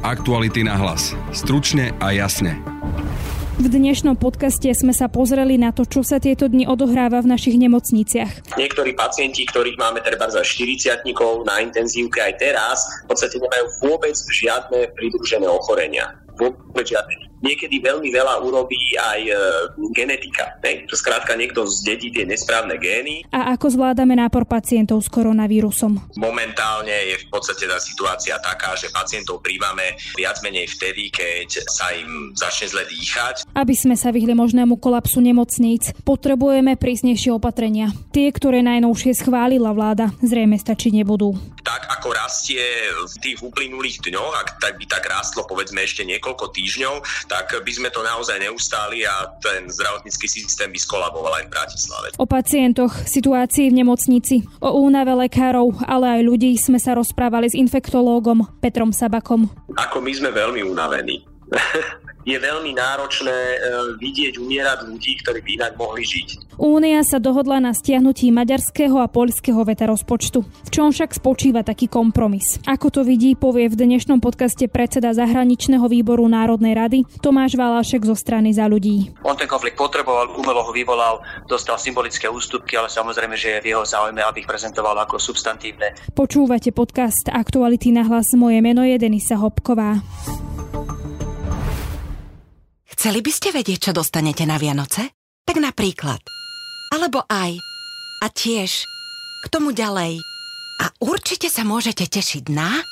Aktuality na hlas. Stručne a jasne. V dnešnom podcaste sme sa pozreli na to, čo sa tieto dni odohráva v našich nemocniciach. Niektorí pacienti, ktorých máme treba za 40 na intenzívke aj teraz, v podstate nemajú vôbec žiadne pridružené ochorenia. Vôbec žiadne niekedy veľmi veľa urobí aj e, genetika. Ne? Skrátka niekto zdedí tie nesprávne gény. A ako zvládame nápor pacientov s koronavírusom? Momentálne je v podstate tá situácia taká, že pacientov príjmame viac menej vtedy, keď sa im začne zle dýchať. Aby sme sa vyhli možnému kolapsu nemocníc, potrebujeme prísnejšie opatrenia. Tie, ktoré najnovšie schválila vláda, zrejme stačiť nebudú. Tak ako rastie v tých uplynulých dňoch, ak tak by tak rástlo povedzme ešte niekoľko týždňov, tak by sme to naozaj neustáli a ten zdravotnícky systém by skolaboval aj v Bratislave. O pacientoch, situácii v nemocnici, o únave lekárov, ale aj ľudí sme sa rozprávali s infektológom Petrom Sabakom. Ako my sme veľmi unavení. je veľmi náročné e, vidieť umierať ľudí, ktorí by inak mohli žiť. Únia sa dohodla na stiahnutí maďarského a poľského veta rozpočtu. V čom však spočíva taký kompromis? Ako to vidí, povie v dnešnom podcaste predseda zahraničného výboru Národnej rady Tomáš Valášek zo strany za ľudí. On ten konflikt potreboval, umelo ho vyvolal, dostal symbolické ústupky, ale samozrejme, že je v jeho záujme, aby ich prezentoval ako substantívne. Počúvate podcast Aktuality na hlas. Moje meno je Denisa Hopková. Chceli by ste vedieť, čo dostanete na Vianoce? Tak napríklad. Alebo aj. A tiež. K tomu ďalej. A určite sa môžete tešiť na...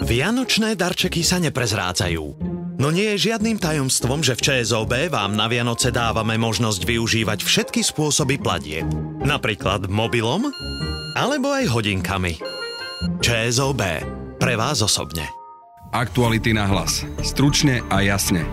Vianočné darčeky sa neprezrádzajú. No nie je žiadnym tajomstvom, že v ČSOB vám na Vianoce dávame možnosť využívať všetky spôsoby platieb. Napríklad mobilom, alebo aj hodinkami. ČSOB. Pre vás osobne. Aktuality na hlas. Stručne a jasne.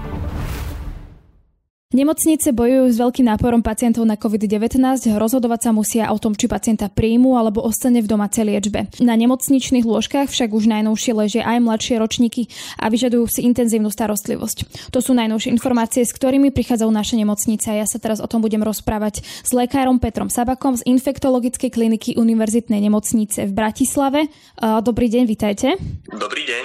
Nemocnice bojujú s veľkým náporom pacientov na COVID-19, rozhodovať sa musia o tom, či pacienta príjmu alebo ostane v domácej liečbe. Na nemocničných lôžkach však už najnovšie ležia aj mladšie ročníky a vyžadujú si intenzívnu starostlivosť. To sú najnovšie informácie, s ktorými prichádzajú naše nemocnice a ja sa teraz o tom budem rozprávať s lekárom Petrom Sabakom z infektologickej kliniky Univerzitnej nemocnice v Bratislave. Dobrý deň, vitajte. Dobrý deň.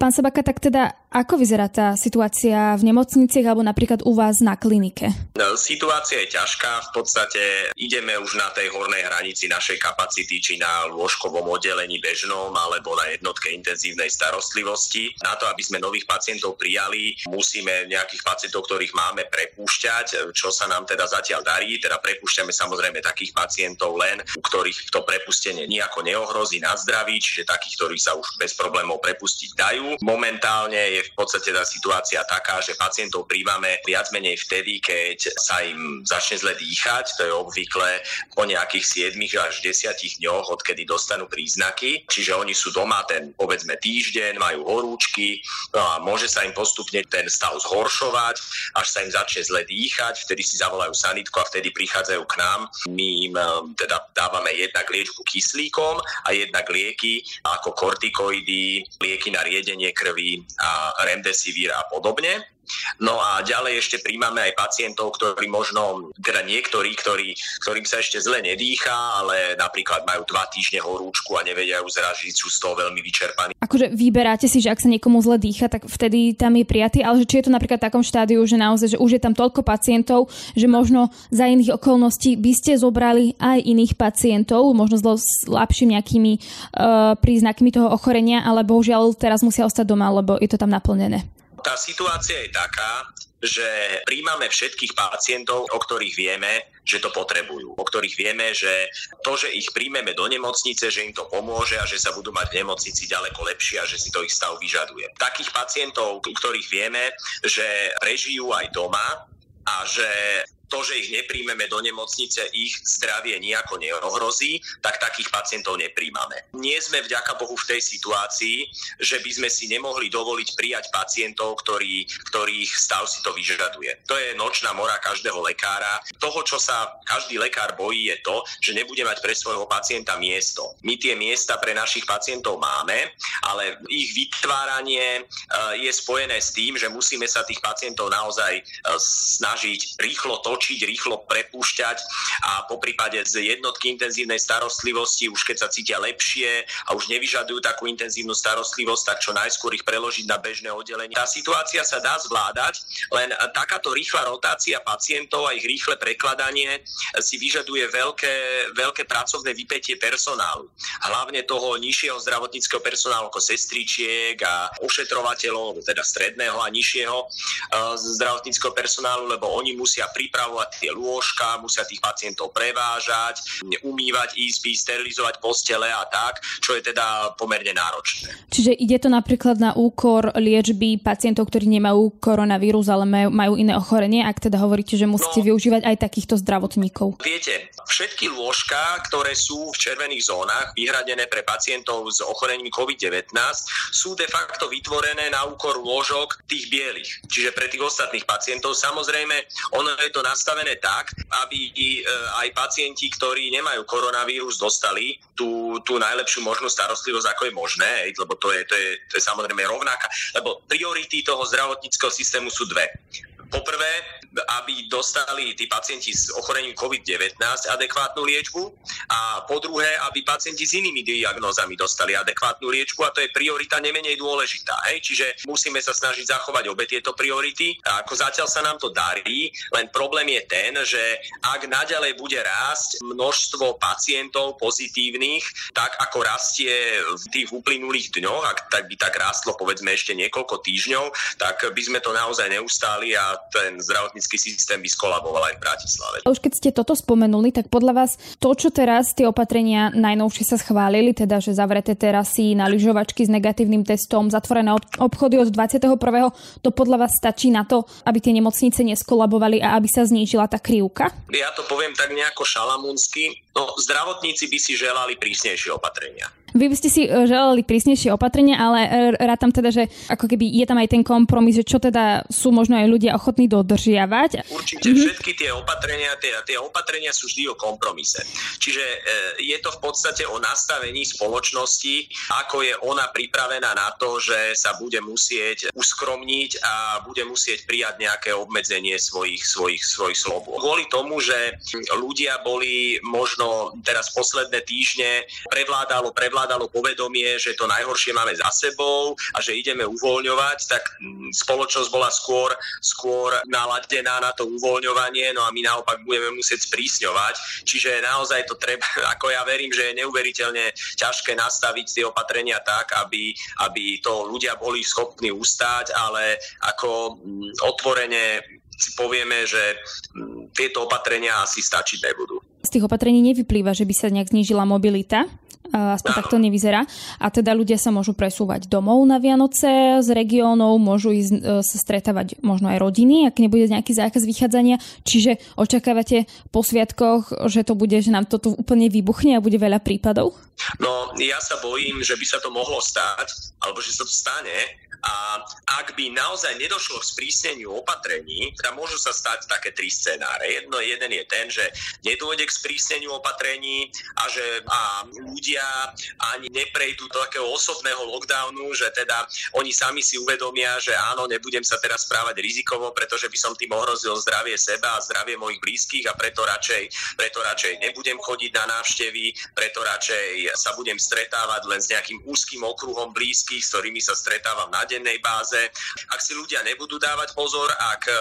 Pán Sabaka, tak teda ako vyzerá tá situácia v nemocniciach alebo napríklad u vás na klinike? No, situácia je ťažká. V podstate ideme už na tej hornej hranici našej kapacity, či na lôžkovom oddelení bežnom alebo na jednotke intenzívnej starostlivosti. Na to, aby sme nových pacientov prijali, musíme nejakých pacientov, ktorých máme prepúšťať, čo sa nám teda zatiaľ darí. Teda prepúšťame samozrejme takých pacientov len, u ktorých to prepustenie nejako neohrozí na zdraví, čiže takých, ktorí sa už bez problémov prepustiť dajú. Momentálne je v podstate tá situácia taká, že pacientov príjmame viac menej vtedy, keď sa im začne zle dýchať. To je obvykle po nejakých 7 až 10 dňoch, odkedy dostanú príznaky. Čiže oni sú doma ten povedzme týždeň, majú horúčky no a môže sa im postupne ten stav zhoršovať, až sa im začne zle dýchať, vtedy si zavolajú sanitku a vtedy prichádzajú k nám. My im eh, teda dávame jednak liečbu kyslíkom a jednak lieky ako kortikoidy, lieky na riedenie krvi a remdesivir a podobne. No a ďalej ešte príjmame aj pacientov, ktorí možno, teda niektorí, ktorí, ktorým sa ešte zle nedýcha, ale napríklad majú dva týždne horúčku a nevedia ju zražiť, sú z toho veľmi vyčerpaní. Akože vyberáte si, že ak sa niekomu zle dýcha, tak vtedy tam je prijatý, ale že či je to napríklad v takom štádiu, že naozaj, že už je tam toľko pacientov, že možno za iných okolností by ste zobrali aj iných pacientov, možno s slabšími nejakými uh, príznakmi toho ochorenia, ale bohužiaľ teraz musia ostať doma, lebo je to tam naplnené. Tá situácia je taká, že príjmame všetkých pacientov, o ktorých vieme, že to potrebujú, o ktorých vieme, že to, že ich príjmeme do nemocnice, že im to pomôže a že sa budú mať v nemocnici ďaleko lepšie a že si to ich stav vyžaduje. Takých pacientov, ktorých vieme, že prežijú aj doma a že to, že ich nepríjmeme do nemocnice, ich zdravie nejako neohrozí, tak takých pacientov nepríjmame. Nie sme vďaka Bohu v tej situácii, že by sme si nemohli dovoliť prijať pacientov, ktorí, ktorých stav si to vyžaduje. To je nočná mora každého lekára. Toho, čo sa každý lekár bojí, je to, že nebude mať pre svojho pacienta miesto. My tie miesta pre našich pacientov máme, ale ich vytváranie eh, je spojené s tým, že musíme sa tých pacientov naozaj eh, snažiť rýchlo to točiť, rýchlo prepúšťať a po prípade z jednotky intenzívnej starostlivosti, už keď sa cítia lepšie a už nevyžadujú takú intenzívnu starostlivosť, tak čo najskôr ich preložiť na bežné oddelenie. Tá situácia sa dá zvládať, len takáto rýchla rotácia pacientov a ich rýchle prekladanie si vyžaduje veľké, veľké pracovné vypetie personálu. Hlavne toho nižšieho zdravotníckého personálu ako sestričiek a ošetrovateľov, teda stredného a nižšieho uh, zdravotníckého personálu, lebo oni musia pripravovať tie lôžka, musia tých pacientov prevážať, umývať izby, sterilizovať postele a tak, čo je teda pomerne náročné. Čiže ide to napríklad na úkor liečby pacientov, ktorí nemajú koronavírus, ale majú iné ochorenie, ak teda hovoríte, že musíte no, využívať aj takýchto zdravotníkov. Viete, všetky lôžka, ktoré sú v červených zónach vyhradené pre pacientov s ochorením COVID-19, sú de facto vytvorené na úkor lôžok tých bielých. Čiže pre tých ostatných pacientov samozrejme ono je to nastavené tak, aby e, aj pacienti, ktorí nemajú koronavírus, dostali tú, tú najlepšiu možnú starostlivosť, ako je možné, lebo to je, to, je, to je samozrejme rovnaká. Lebo priority toho zdravotníckého systému sú dve. Poprvé, aby dostali tí pacienti s ochorením COVID-19 adekvátnu liečbu a po druhé, aby pacienti s inými diagnózami dostali adekvátnu liečbu a to je priorita nemenej dôležitá. Hej? Čiže musíme sa snažiť zachovať obe tieto priority a ako zatiaľ sa nám to darí, len problém je ten, že ak naďalej bude rásť množstvo pacientov pozitívnych, tak ako rastie v tých uplynulých dňoch, ak tak by tak rástlo povedzme ešte niekoľko týždňov, tak by sme to naozaj neustáli a ten zdravotnícky systém by skolaboval aj v Bratislave. Už keď ste toto spomenuli, tak podľa vás to, čo teraz tie opatrenia najnovšie sa schválili, teda že zavreté terasy na lyžovačky s negatívnym testom, zatvorené obchody od 21. to podľa vás stačí na to, aby tie nemocnice neskolabovali a aby sa znížila tá krivka? Ja to poviem tak nejako šalamúnsky. No, zdravotníci by si želali prísnejšie opatrenia. Vy by ste si e, želali prísnejšie opatrenia, ale e, rátam teda, že ako keby je tam aj ten kompromis, že čo teda sú možno aj ľudia ochotní dodržiavať. Určite mm-hmm. všetky tie opatrenia, tie, tie opatrenia sú vždy o kompromise. Čiže e, je to v podstate o nastavení spoločnosti, ako je ona pripravená na to, že sa bude musieť uskromniť a bude musieť prijať nejaké obmedzenie svojich, svojich, svojich slobod. Kvôli tomu, že ľudia boli možno teraz posledné týždne prevládalo, prevládalo prevládalo povedomie, že to najhoršie máme za sebou a že ideme uvoľňovať, tak mm, spoločnosť bola skôr, skôr naladená na to uvoľňovanie, no a my naopak budeme musieť sprísňovať. Čiže naozaj to treba, ako ja verím, že je neuveriteľne ťažké nastaviť tie opatrenia tak, aby, aby to ľudia boli schopní ustať, ale ako mm, otvorene si povieme, že mm, tieto opatrenia asi stačiť nebudú. Z tých opatrení nevyplýva, že by sa nejak znížila mobilita aspoň tak to nevyzerá. A teda ľudia sa môžu presúvať domov na Vianoce z regiónov, môžu ísť e, sa stretávať možno aj rodiny, ak nebude nejaký zákaz vychádzania. Čiže očakávate po sviatkoch, že to bude, že nám toto úplne vybuchne a bude veľa prípadov? No, ja sa bojím, že by sa to mohlo stať, alebo že sa to stane, a ak by naozaj nedošlo k sprísneniu opatrení, teda môžu sa stať také tri scenáre. Jedno, jeden je ten, že nedôjde k sprísneniu opatrení a že a ľudia ani neprejdú do takého osobného lockdownu, že teda oni sami si uvedomia, že áno, nebudem sa teraz správať rizikovo, pretože by som tým ohrozil zdravie seba a zdravie mojich blízkych a preto radšej, preto radšej nebudem chodiť na návštevy, preto radšej sa budem stretávať len s nejakým úzkým okruhom blízkych, s ktorými sa stretávam na dennej báze. Ak si ľudia nebudú dávať pozor, ak e,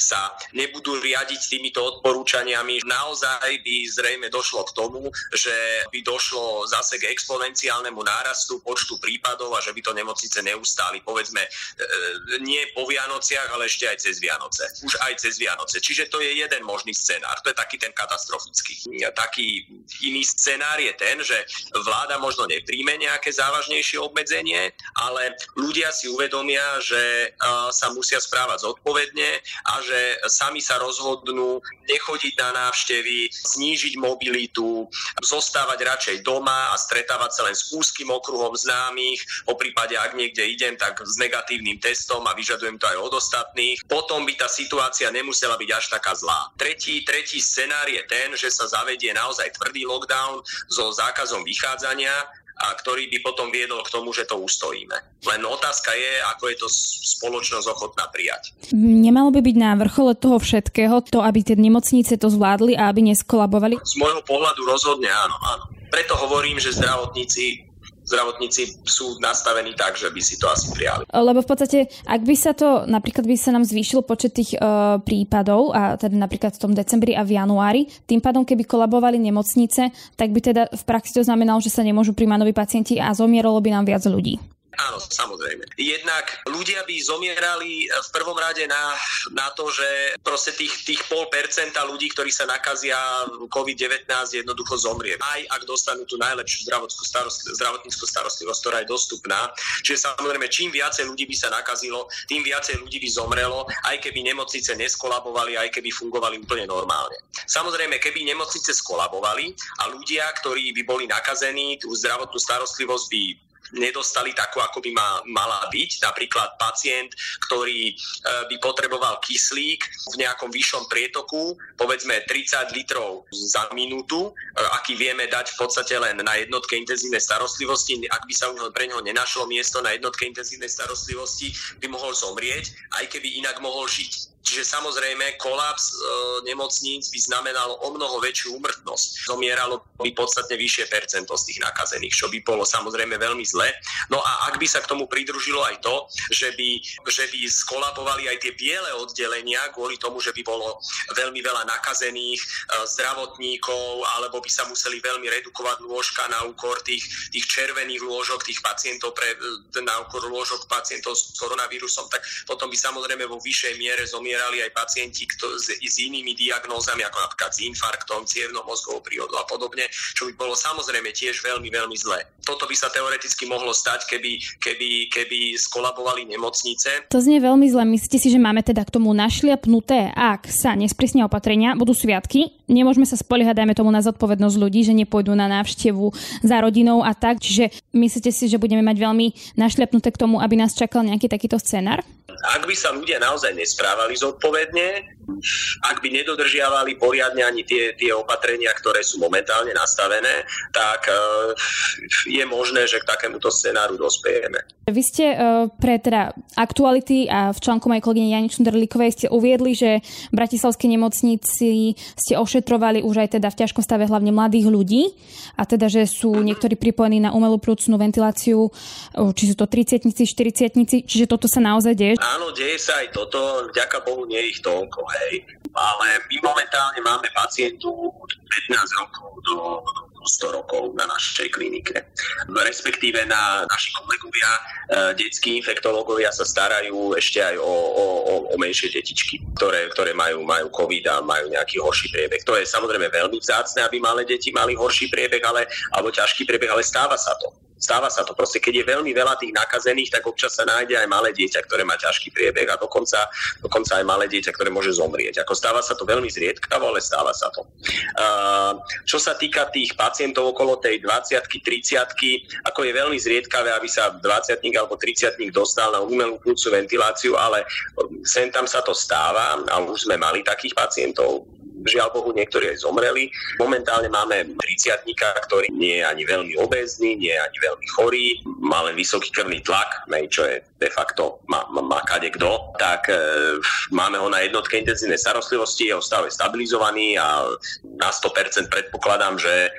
sa nebudú riadiť týmito odporúčaniami, naozaj by zrejme došlo k tomu, že by došlo zase k exponenciálnemu nárastu počtu prípadov a že by to nemocnice neustáli, povedzme, e, nie po Vianociach, ale ešte aj cez Vianoce. Už aj cez Vianoce. Čiže to je jeden možný scenár. To je taký ten katastrofický. Taký iný scenár je ten, že vláda možno nepríjme nejaké závažnejšie obmedzenie, ale ľudia si uvedomia, že sa musia správať zodpovedne a že sami sa rozhodnú nechodiť na návštevy, znížiť mobilitu, zostávať radšej doma a stretávať sa len s úzkým okruhom známych, po prípade ak niekde idem, tak s negatívnym testom a vyžadujem to aj od ostatných. Potom by tá situácia nemusela byť až taká zlá. Tretí, tretí scenár je ten, že sa zavedie naozaj tvrdý lockdown so zákazom vychádzania a ktorý by potom viedol k tomu, že to ustojíme. Len otázka je, ako je to spoločnosť ochotná prijať. Nemalo by byť na vrchole toho všetkého to, aby tie nemocnice to zvládli a aby neskolabovali? Z môjho pohľadu rozhodne áno, áno. Preto hovorím, že zdravotníci zdravotníci sú nastavení tak, že by si to asi prijali. Lebo v podstate, ak by sa to, napríklad by sa nám zvýšil počet tých uh, prípadov, a teda napríklad v tom decembri a v januári, tým pádom, keby kolabovali nemocnice, tak by teda v praxi to znamenalo, že sa nemôžu príjmať noví pacienti a zomieralo by nám viac ľudí. Áno, samozrejme. Jednak ľudia by zomierali v prvom rade na, na to, že proste tých, tých pol percenta ľudí, ktorí sa nakazia COVID-19 jednoducho zomrie. Aj ak dostanú tú najlepšiu zdravotnickú, starostl- zdravotníckú starostlivosť, ktorá je dostupná. Čiže samozrejme, čím viacej ľudí by sa nakazilo, tým viacej ľudí by zomrelo, aj keby nemocnice neskolabovali, aj keby fungovali úplne normálne. Samozrejme, keby nemocnice skolabovali a ľudia, ktorí by boli nakazení, tú zdravotnú starostlivosť by nedostali takú, ako by ma, mala byť. Napríklad pacient, ktorý e, by potreboval kyslík v nejakom vyššom prietoku, povedzme 30 litrov za minútu, e, aký vieme dať v podstate len na jednotke intenzívnej starostlivosti, ak by sa už pre neho nenašlo miesto na jednotke intenzívnej starostlivosti, by mohol zomrieť, aj keby inak mohol žiť. Čiže samozrejme kolaps e, nemocníc by znamenalo o mnoho väčšiu umrtnosť. Zomieralo by podstatne vyššie percento z tých nakazených, čo by bolo samozrejme veľmi zle. No a ak by sa k tomu pridružilo aj to, že by, že by skolabovali aj tie biele oddelenia kvôli tomu, že by bolo veľmi veľa nakazených e, zdravotníkov, alebo by sa museli veľmi redukovať lôžka na úkor tých, tých červených lôžok, tých pacientov pre, e, na úkor lôžok pacientov s koronavírusom, tak potom by samozrejme vo vyššej miere zomierali zomierali aj pacienti kto, s, s inými diagnózami, ako napríklad s infarktom, cievno-mozgovou prírodou a podobne, čo by bolo samozrejme tiež veľmi, veľmi zlé. Toto by sa teoreticky mohlo stať, keby, keby, keby skolabovali nemocnice. To znie veľmi zle. Myslíte si, že máme teda k tomu našliapnuté, ak sa nesprísnia opatrenia, budú sviatky, nemôžeme sa spoliehať, dajme tomu na zodpovednosť ľudí, že nepôjdu na návštevu za rodinou a tak. Čiže myslíte si, že budeme mať veľmi našliapnuté k tomu, aby nás čakal nejaký takýto scenár? Ak by sa ľudia naozaj nesprávali zodpovedne, ak by nedodržiavali poriadne ani tie, tie opatrenia, ktoré sú momentálne nastavené, tak e, je možné, že k takémuto scenáru dospejeme. Vy ste e, pre teda aktuality a v článku mojej kolegyne Jani Čunderlíkovej ste uviedli, že v Bratislavskej nemocnici ste ošetrovali už aj teda v ťažkom stave hlavne mladých ľudí a teda, že sú niektorí pripojení na umelú plúcnú ventiláciu, či sú to 30 40 čiže toto sa naozaj deje? Áno, deje sa aj toto, vďaka Bohu nie je ich toľko, hej. Ale my momentálne máme pacientu od 15 rokov do, do 100 rokov na našej klinike. Respektíve na naši kolegovia, e, detskí infektológovia sa starajú ešte aj o, o, o menšie detičky, ktoré, ktoré majú, majú COVID a majú nejaký horší priebeh. To je samozrejme veľmi vzácne, aby malé deti mali horší priebeh, ale, alebo ťažký priebeh, ale stáva sa to. Stáva sa to. Proste keď je veľmi veľa tých nakazených, tak občas sa nájde aj malé dieťa, ktoré má ťažký priebeh a dokonca, dokonca aj malé dieťa, ktoré môže zomrieť. Ako stáva sa to veľmi zriedkavo, ale stáva sa to. Uh, čo sa týka tých pacientov okolo tej 20 30 ako je veľmi zriedkavé, aby sa 20 alebo 30 dostal na umelú plúcu ventiláciu, ale sem tam sa to stáva a už sme mali takých pacientov žiaľ Bohu, niektorí aj zomreli. Momentálne máme 30 ktorý nie je ani veľmi obézny, nie je ani veľmi chorý, má len vysoký krvný tlak, čo je de facto má, má, má kade kto, tak e, máme ho na jednotke intenzívnej starostlivosti, jeho stav je stabilizovaný a na 100% predpokladám, že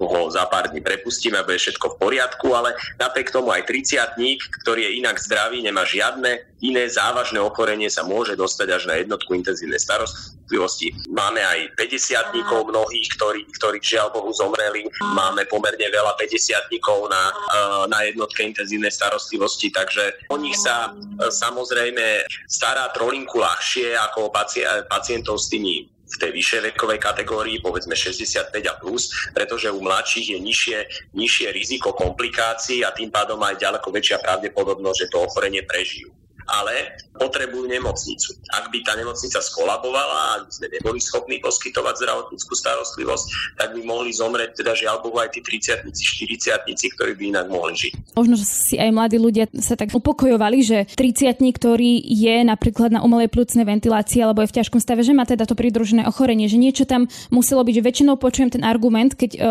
ho za pár dní prepustíme a bude všetko v poriadku, ale napriek tomu aj 30 ktorý je inak zdravý, nemá žiadne iné závažné ochorenie, sa môže dostať až na jednotku intenzívnej starostlivosti. Máme aj 50 mnohých, ktorí, ktorí žiaľ Bohu zomreli. Máme pomerne veľa 50 na, eh, na jednotke intenzívnej starostlivosti, takže o nich sa eh, samozrejme stará trolinku ľahšie ako pacientov s tými v tej vyššej vekovej kategórii, povedzme 65 a plus, pretože u mladších je nižšie, nižšie riziko komplikácií a tým pádom aj ďaleko väčšia pravdepodobnosť, že to ochorenie prežijú. Ale potrebujú nemocnicu. Ak by tá nemocnica skolabovala, by sme neboli schopní poskytovať zdravotníckú starostlivosť, tak by mohli zomrieť teda žiaľ Bohu aj tí 30 40 ktorí by inak mohli žiť. Možno si aj mladí ľudia sa tak upokojovali, že 30 ktorý je napríklad na umelej plúcnej ventilácii alebo je v ťažkom stave, že má teda to pridružené ochorenie, že niečo tam muselo byť, že väčšinou počujem ten argument, keď uh,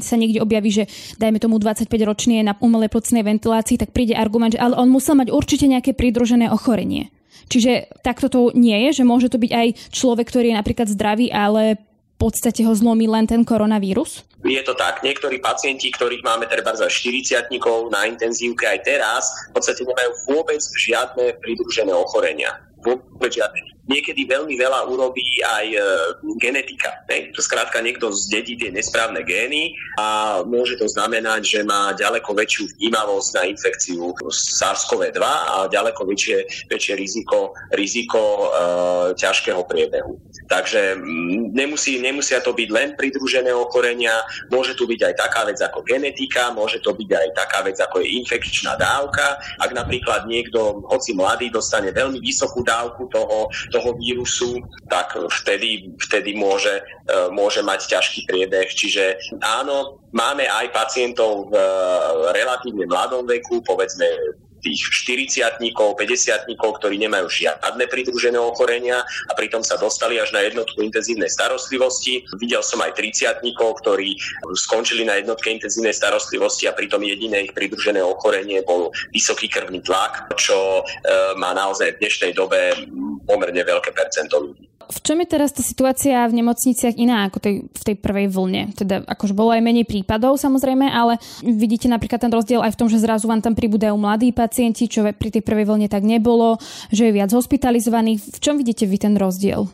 sa niekde objaví, že dajme tomu 25 ročný je na umelej plúcnej ventilácii, tak príde argument, že ale on musel mať určite nejaké pridružené ochorenie. Čiže takto to nie je, že môže to byť aj človek, ktorý je napríklad zdravý, ale v podstate ho zlomí len ten koronavírus? Je to tak. Niektorí pacienti, ktorých máme treba za 40 na intenzívke aj teraz, v podstate nemajú vôbec žiadne pridružené ochorenia. Vôbec žiadne niekedy veľmi veľa urobí aj e, genetika. Ne? Skrátka niekto zdedí tie nesprávne gény a môže to znamenať, že má ďaleko väčšiu vnímavosť na infekciu SARS-CoV-2 a ďaleko väčšie, väčšie riziko, riziko e, ťažkého priebehu. Takže mm, nemusí, nemusia to byť len pridružené ochorenia, môže tu byť aj taká vec ako genetika, môže to byť aj taká vec ako je infekčná dávka. Ak napríklad niekto, hoci mladý, dostane veľmi vysokú dávku toho, toho vírusu, tak vtedy, vtedy môže, e, môže mať ťažký priebeh. Čiže áno, máme aj pacientov v e, relatívne mladom veku, povedzme tých 40 50 ktorí nemajú žiadne pridružené ochorenia a pritom sa dostali až na jednotku intenzívnej starostlivosti. Videl som aj 30 ktorí skončili na jednotke intenzívnej starostlivosti a pritom jediné ich pridružené ochorenie bol vysoký krvný tlak, čo e, má naozaj v dnešnej dobe pomerne veľké percento ľudí. V čom je teraz tá situácia v nemocniciach iná ako tej, v tej prvej vlne? Teda akože bolo aj menej prípadov samozrejme, ale vidíte napríklad ten rozdiel aj v tom, že zrazu vám tam pribúdajú mladí pacienti, čo pri tej prvej vlne tak nebolo, že je viac hospitalizovaných. V čom vidíte vy ten rozdiel?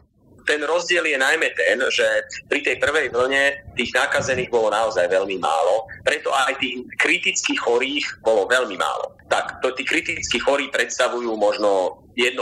ten rozdiel je najmä ten, že pri tej prvej vlne tých nakazených bolo naozaj veľmi málo, preto aj tých kritických chorých bolo veľmi málo. Tak to tí kritickí chorí predstavujú možno 1%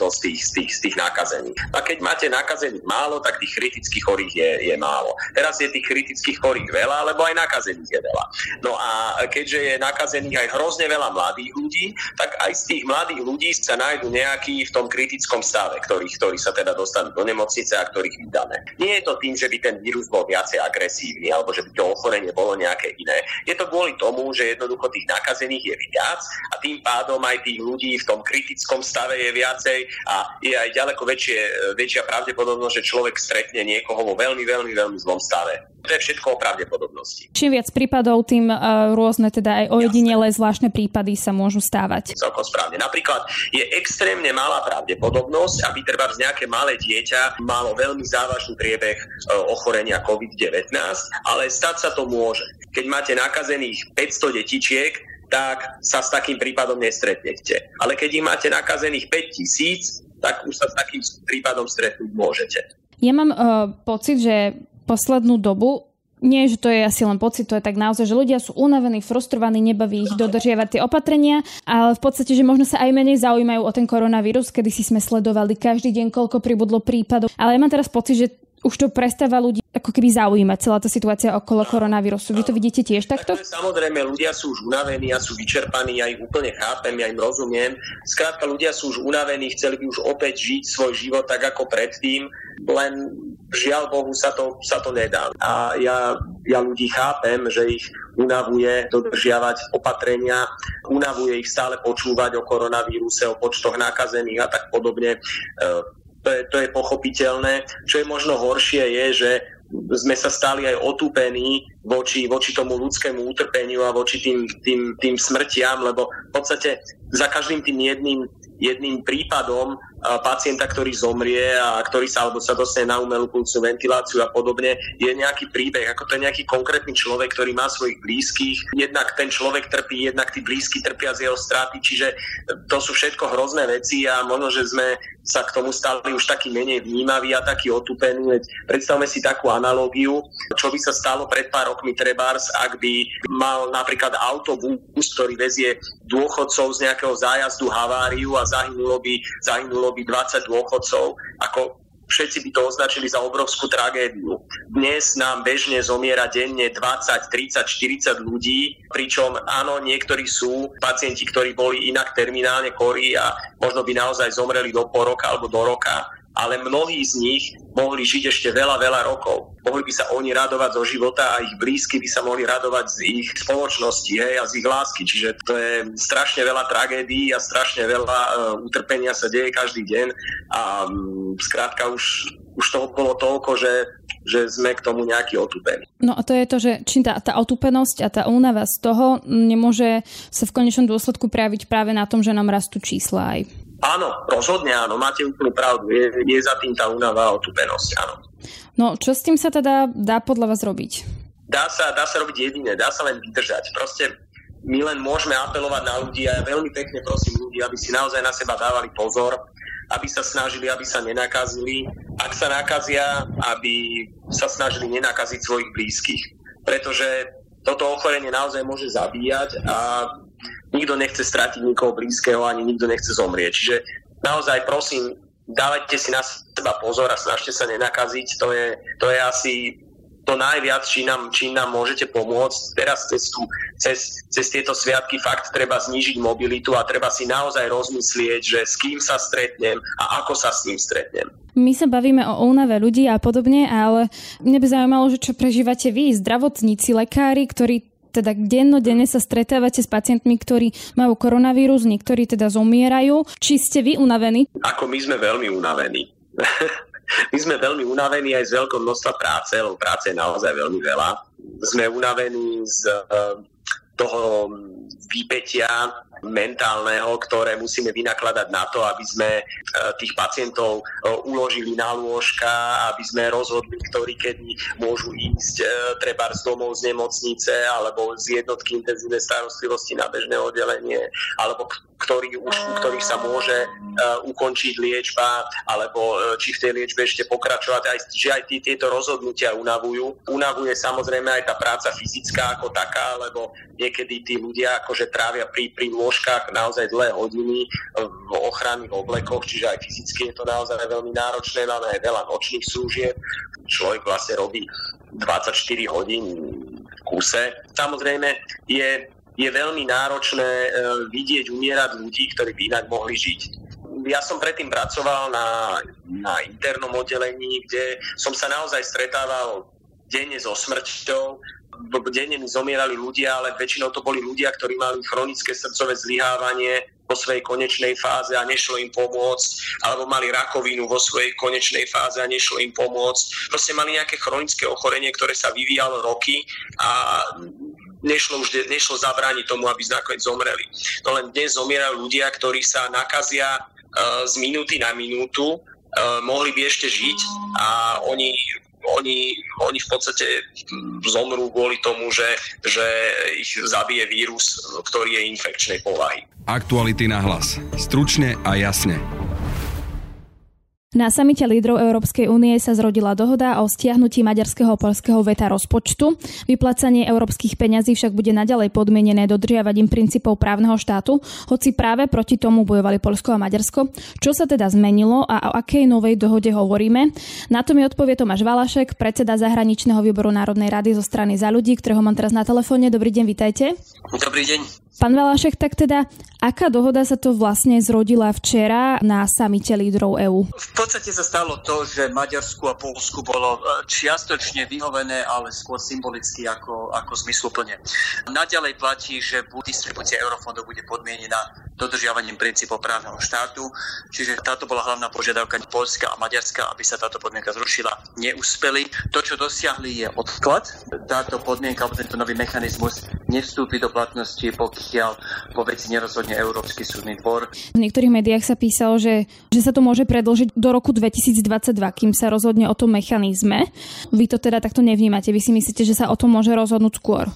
z tých, z, tých, z tých nakazených. A keď máte nakazených málo, tak tých kritických chorých je, je málo. Teraz je tých kritických chorých veľa, lebo aj nakazených je veľa. No a keďže je nakazených aj hrozne veľa mladých ľudí, tak aj z tých mladých ľudí sa nájdu nejakí v tom kritickom stave, ktorých, ktorí sa teda dostanú do nemocnice a ktorých vydáme. Nie je to tým, že by ten vírus bol viacej agresívny alebo že by to ochorenie bolo nejaké iné. Je to kvôli tomu, že jednoducho tých nakazených je viac a tým pádom aj tých ľudí v tom kritickom stave je viacej a je aj ďaleko väčšie, väčšia pravdepodobnosť, že človek stretne niekoho vo veľmi, veľmi, veľmi zlom stave. To je všetko o pravdepodobnosti. Čím viac prípadov, tým uh, rôzne, teda aj ojedinele zvláštne prípady sa môžu stávať. Celkom správne. Napríklad je extrémne malá pravdepodobnosť, aby treba nejaké malé dieťa malo veľmi závažný priebeh uh, ochorenia COVID-19, ale stať sa to môže. Keď máte nakazených 500 detičiek, tak sa s takým prípadom nestretnete. Ale keď ich máte nakazených 5000, tak už sa s takým prípadom stretnúť môžete. Ja mám uh, pocit, že poslednú dobu nie, že to je asi len pocit, to je tak naozaj, že ľudia sú unavení, frustrovaní, nebaví ich dodržiavať tie opatrenia, ale v podstate, že možno sa aj menej zaujímajú o ten koronavírus, kedy si sme sledovali každý deň, koľko pribudlo prípadov. Ale ja mám teraz pocit, že už to prestáva ľudí ako keby zaujímať celá tá situácia okolo koronavírusu. Vy to vidíte tiež takto? Samozrejme, ľudia sú už unavení a sú vyčerpaní, ja ich úplne chápem, ja im rozumiem. Skrátka, ľudia sú už unavení, chceli by už opäť žiť svoj život tak ako predtým, len žiaľ Bohu sa to, sa to nedá. A ja, ja ľudí chápem, že ich unavuje dodržiavať opatrenia, unavuje ich stále počúvať o koronavíruse, o počtoch nakazených a tak podobne. To je, to je pochopiteľné. Čo je možno horšie je, že sme sa stali aj otúpení voči, voči tomu ľudskému utrpeniu a voči tým, tým, tým smrtiam, lebo v podstate za každým tým jedným, jedným prípadom pacienta, ktorý zomrie a ktorý sa alebo sa dostane na umelú pulsnú ventiláciu a podobne, je nejaký príbeh, ako to je nejaký konkrétny človek, ktorý má svojich blízkych. Jednak ten človek trpí, jednak tí blízky trpia z jeho straty, čiže to sú všetko hrozné veci a možno, že sme sa k tomu stali už taký menej vnímaví a taký otúpení. Predstavme si takú analógiu, čo by sa stalo pred pár rokmi trebárs, ak by mal napríklad autobus, ktorý vezie dôchodcov z nejakého zájazdu haváriu a zahynulo by, zahynulo by 20 dôchodcov. Ako všetci by to označili za obrovskú tragédiu. Dnes nám bežne zomiera denne 20, 30, 40 ľudí, pričom áno, niektorí sú pacienti, ktorí boli inak terminálne chorí a možno by naozaj zomreli do pol roka alebo do roka, ale mnohí z nich mohli žiť ešte veľa, veľa rokov. Mohli by sa oni radovať zo života a ich blízky by sa mohli radovať z ich spoločnosti hej, a z ich lásky. Čiže to je strašne veľa tragédií a strašne veľa uh, utrpenia sa deje každý deň a um, skrátka už, už toho bolo toľko, že že sme k tomu nejaký otupení. No a to je to, že či tá, tá otupenosť a tá únava z toho nemôže sa v konečnom dôsledku prejaviť práve na tom, že nám rastú čísla aj. Áno, rozhodne áno, máte úplnú pravdu. Je, je za tým tá únava a otupenosť, áno. No, čo s tým sa teda dá podľa vás robiť? Dá sa, dá sa robiť jediné, dá sa len vydržať. Proste my len môžeme apelovať na ľudí a ja veľmi pekne prosím ľudí, aby si naozaj na seba dávali pozor, aby sa snažili, aby sa nenakazili. Ak sa nakazia, aby sa snažili nenakaziť svojich blízkych. Pretože toto ochorenie naozaj môže zabíjať a nikto nechce stratiť nikoho blízkeho, ani nikto nechce zomrieť. Čiže naozaj prosím, dávajte si na seba pozor a snažte sa nenakaziť. To je, to je asi to najviac, či nám, či nám môžete pomôcť. Teraz cez, tú, cez, cez tieto sviatky fakt treba znížiť mobilitu a treba si naozaj rozmyslieť, že s kým sa stretnem a ako sa s ním stretnem. My sa bavíme o únave ľudí a podobne, ale mne by zaujímalo, že čo prežívate vy, zdravotníci, lekári, ktorí teda dennodenne sa stretávate s pacientmi, ktorí majú koronavírus, niektorí teda zomierajú. Či ste vy unavení? Ako my sme veľmi unavení. my sme veľmi unavení aj z veľkou množstva práce, lebo práce je naozaj veľmi veľa. Sme unavení z toho výpetia mentálneho, ktoré musíme vynakladať na to, aby sme e, tých pacientov e, uložili na lôžka, aby sme rozhodli, ktorí kedy môžu ísť e, treba z domov z nemocnice alebo z jednotky intenzívnej starostlivosti na bežné oddelenie, alebo ktorý už, u ktorých sa môže uh, ukončiť liečba, alebo uh, či v tej liečbe ešte pokračovať, aj, že aj tí, tieto rozhodnutia unavujú. Unavuje samozrejme aj tá práca fyzická ako taká, lebo niekedy tí ľudia akože trávia pri, pri lôžkach naozaj dlhé hodiny v ochranných oblekoch, čiže aj fyzicky je to naozaj veľmi náročné, máme aj veľa nočných služieb. Človek vlastne robí 24 hodín v kuse. Samozrejme je, je veľmi náročné e, vidieť umierať ľudí, ktorí by inak mohli žiť ja som predtým pracoval na, na internom oddelení, kde som sa naozaj stretával denne so smrťou denne mi zomierali ľudia, ale väčšinou to boli ľudia, ktorí mali chronické srdcové zlyhávanie vo svojej konečnej fáze a nešlo im pomôcť, alebo mali rakovinu vo svojej konečnej fáze a nešlo im pomôcť. Proste mali nejaké chronické ochorenie, ktoré sa vyvíjalo roky a nešlo už nešlo zabrániť tomu, aby nakoniec zomreli. No len dnes zomierajú ľudia, ktorí sa nakazia uh, z minúty na minútu, uh, mohli by ešte žiť a oni oni, oni v podstate zomrú kvôli tomu, že, že ich zabije vírus, ktorý je infekčnej povahy. Aktuality na hlas. Stručne a jasne. Na samite lídrov Európskej únie sa zrodila dohoda o stiahnutí maďarského polského veta rozpočtu. Vyplacanie európskych peňazí však bude naďalej podmienené dodržiavaním princípov právneho štátu, hoci práve proti tomu bojovali Polsko a Maďarsko. Čo sa teda zmenilo a o akej novej dohode hovoríme? Na to mi odpovie Tomáš Valašek, predseda zahraničného výboru Národnej rady zo strany za ľudí, ktorého mám teraz na telefóne. Dobrý deň, vitajte. Dobrý deň. Pán Valašek, tak teda, aká dohoda sa to vlastne zrodila včera na samite lídrov EÚ? V podstate sa stalo to, že Maďarsku a Polsku bolo e, čiastočne vyhovené, ale skôr symbolicky ako, ako zmysluplne. Naďalej platí, že distribúcia eurofondov bude podmienená dodržiavaním princípov právneho štátu, čiže táto bola hlavná požiadavka Polska a Maďarska, aby sa táto podmienka zrušila. Neúspeli. To, čo dosiahli, je odklad. Táto podmienka, tento nový mechanizmus nevstúpi do platnosti, pokiaľ po veci nerozhodne Európsky súdny dvor. V niektorých médiách sa písalo, že, že sa to môže predložiť do roku 2022, kým sa rozhodne o tom mechanizme. Vy to teda takto nevnímate. Vy si myslíte, že sa o tom môže rozhodnúť skôr?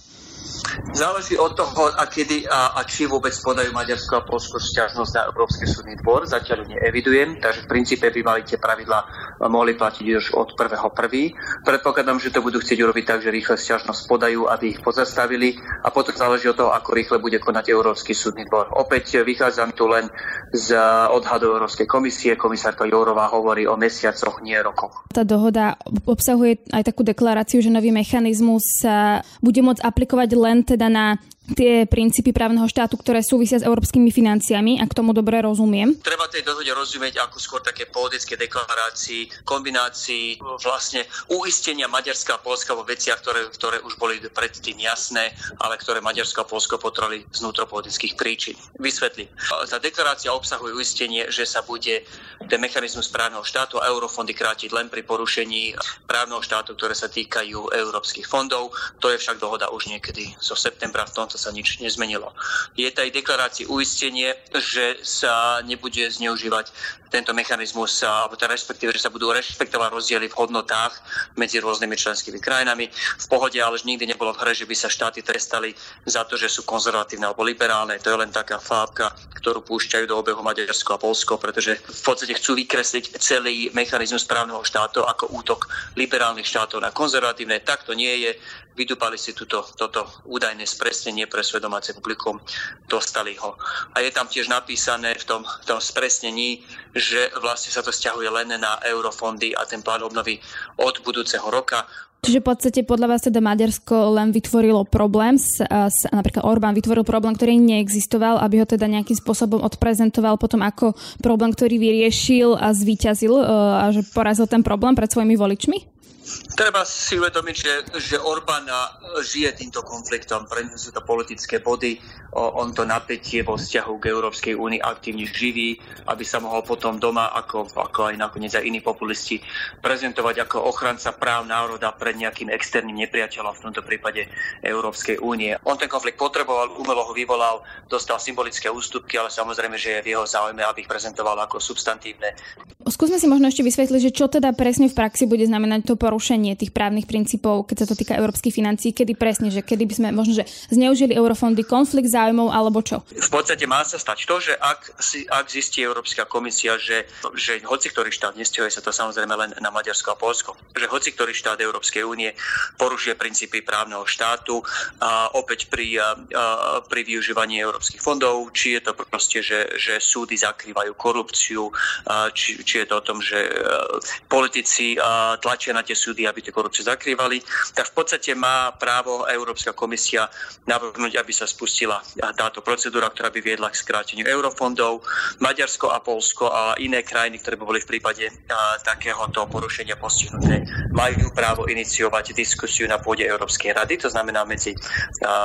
Záleží od toho, a kedy a, a či vôbec podajú Maďarsko a Polsko sťažnosť na Európsky súdny dvor. Zatiaľ ju neevidujem, takže v princípe by mali tie pravidla mohli platiť už od 1.1. Predpokladám, že to budú chcieť urobiť tak, že rýchle sťažnosť podajú, aby ich pozastavili a potom záleží od toho, ako rýchle bude konať Európsky súdny dvor. Opäť vychádzam tu len z odhadu Európskej komisie. Komisárka Jourová hovorí o mesiacoch, nie rokoch. Tá dohoda obsahuje aj takú deklaráciu, že nový mechanizmus sa bude môcť aplikovať len teda na tie princípy právneho štátu, ktoré súvisia s európskymi financiami, ak tomu dobre rozumiem. Treba tej dohode rozumieť ako skôr také politické deklarácii, kombinácii vlastne uistenia Maďarska a Polska vo veciach, ktoré, ktoré už boli predtým jasné, ale ktoré Maďarsko a Polsko potrebovali z vnútropolitických príčin. Vysvetlím. Tá deklarácia obsahuje uistenie, že sa bude ten mechanizmus právneho štátu a eurofondy krátiť len pri porušení právneho štátu, ktoré sa týkajú európskych fondov. To je však dohoda už niekedy zo septembra v tom tomto sa nič nezmenilo. Je tej deklarácii uistenie, že sa nebude zneužívať tento mechanizmus, alebo teda respektíve, že sa budú rešpektovať rozdiely v hodnotách medzi rôznymi členskými krajinami. V pohode ale nikdy nebolo v hre, že by sa štáty trestali za to, že sú konzervatívne alebo liberálne. To je len taká fábka, ktorú púšťajú do obehu Maďarsko a Polsko, pretože v podstate chcú vykresliť celý mechanizmus správneho štátu ako útok liberálnych štátov na konzervatívne. Tak to nie je vydupali si túto, toto údajné spresnenie pre svoje domáce publikum, dostali ho. A je tam tiež napísané v tom, v tom spresnení, že vlastne sa to stiahuje len na eurofondy a ten plán obnovy od budúceho roka. Čiže v podstate podľa vás teda Maďarsko len vytvorilo problém, s, s, napríklad Orbán vytvoril problém, ktorý neexistoval, aby ho teda nejakým spôsobom odprezentoval potom ako problém, ktorý vyriešil a zvíťazil e, a že porazil ten problém pred svojimi voličmi? Treba si uvedomiť, že, že Orbán žije týmto konfliktom, pre ňu sú to politické body, on to napätie vo vzťahu k Európskej únii aktívne živí, aby sa mohol potom doma, ako, ako aj nakoniec aj iní populisti, prezentovať ako ochranca práv národa pred nejakým externým nepriateľom, v tomto prípade Európskej únie. On ten konflikt potreboval, umelo ho vyvolal, dostal symbolické ústupky, ale samozrejme, že je v jeho záujme, aby ich prezentoval ako substantívne. Skúsme si možno ešte vysvetliť, že čo teda presne v praxi bude znamenať to porušenie tých právnych princípov, keď sa to týka európskych financií, kedy presne, že kedy by sme možno, že zneužili eurofondy, konflikt záujmov alebo čo? V podstate má sa stať to, že ak, si, ak zistí Európska komisia, že, že hoci ktorý štát, nestiahuje sa to samozrejme len na Maďarsko a Polsko, že hoci ktorý štát Európskej únie porušuje princípy právneho štátu a opäť pri, a, pri využívaní európskych fondov, či je to proste, že, že súdy zakrývajú korupciu, a, či, či je to o tom, že politici tlačia na tie súdy, aby tie korupcie zakrývali, tak v podstate má právo Európska komisia navrhnúť, aby sa spustila táto procedúra, ktorá by viedla k skráteniu eurofondov. Maďarsko a Polsko a iné krajiny, ktoré by boli v prípade takéhoto porušenia postihnuté, majú právo iniciovať diskusiu na pôde Európskej rady, to znamená medzi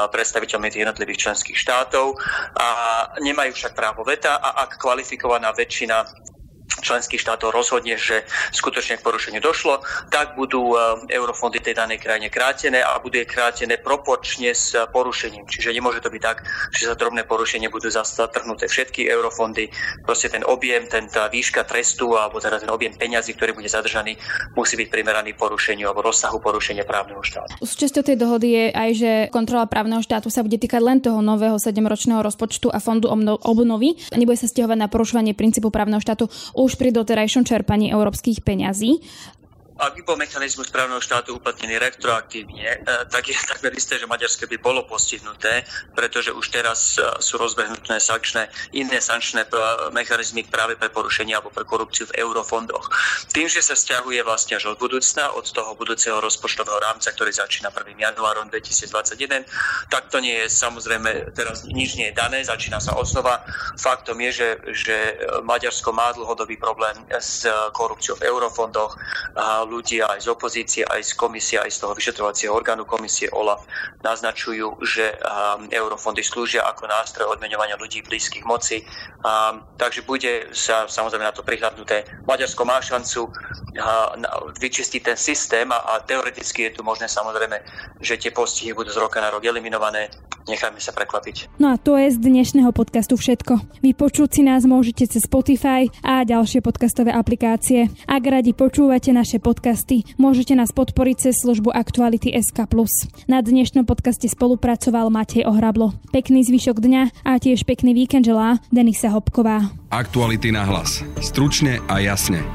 predstaviteľmi jednotlivých členských štátov. A nemajú však právo veta a ak kvalifikovaná väčšina členských štátov rozhodne, že skutočne k porušeniu došlo, tak budú e, eurofondy tej danej krajine krátené a budú krátené proporčne s porušením. Čiže nemôže to byť tak, že za drobné porušenie budú zatrhnuté všetky eurofondy. Proste ten objem, ten tá výška trestu alebo teda ten objem peňazí, ktorý bude zadržaný, musí byť primeraný porušeniu alebo rozsahu porušenia právneho štátu. Súčasťou tej dohody je aj, že kontrola právneho štátu sa bude týkať len toho nového 7-ročného rozpočtu a fondu obnovy. Nebude sa stiahovať na porušovanie princípu právneho štátu už pri doterajšom čerpaní európskych peňazí ak by bol mechanizmus právneho štátu uplatnený retroaktívne, e, tak je takmer isté, že Maďarské by bolo postihnuté, pretože už teraz e, sú rozbehnuté sankčné, iné sankčné e, mechanizmy práve pre porušenie alebo pre korupciu v eurofondoch. Tým, že sa stiahuje vlastne až od budúcna, od toho budúceho rozpočtového rámca, ktorý začína 1. januárom 2021, tak to nie je samozrejme, teraz nič nie je dané, začína sa osnova. Faktom je, že, že Maďarsko má dlhodobý problém s korupciou v eurofondoch. A ľudia aj z opozície, aj z komisie, aj z toho vyšetrovacieho orgánu komisie OLAF naznačujú, že um, eurofondy slúžia ako nástroj odmeňovania ľudí blízkych moci. Um, takže bude sa samozrejme na to prihľadnuté. Maďarsko má šancu uh, vyčistiť ten systém a, teoreticky je tu možné samozrejme, že tie postihy budú z roka na rok eliminované nechajme sa prekvapiť. No a to je z dnešného podcastu všetko. Vypočuť si nás môžete cez Spotify a ďalšie podcastové aplikácie. Ak radi počúvate naše podcasty, môžete nás podporiť cez službu Aktuality SK+. Na dnešnom podcaste spolupracoval Matej Ohrablo. Pekný zvyšok dňa a tiež pekný víkend želá Denisa Hopková. Aktuality na hlas. Stručne a jasne.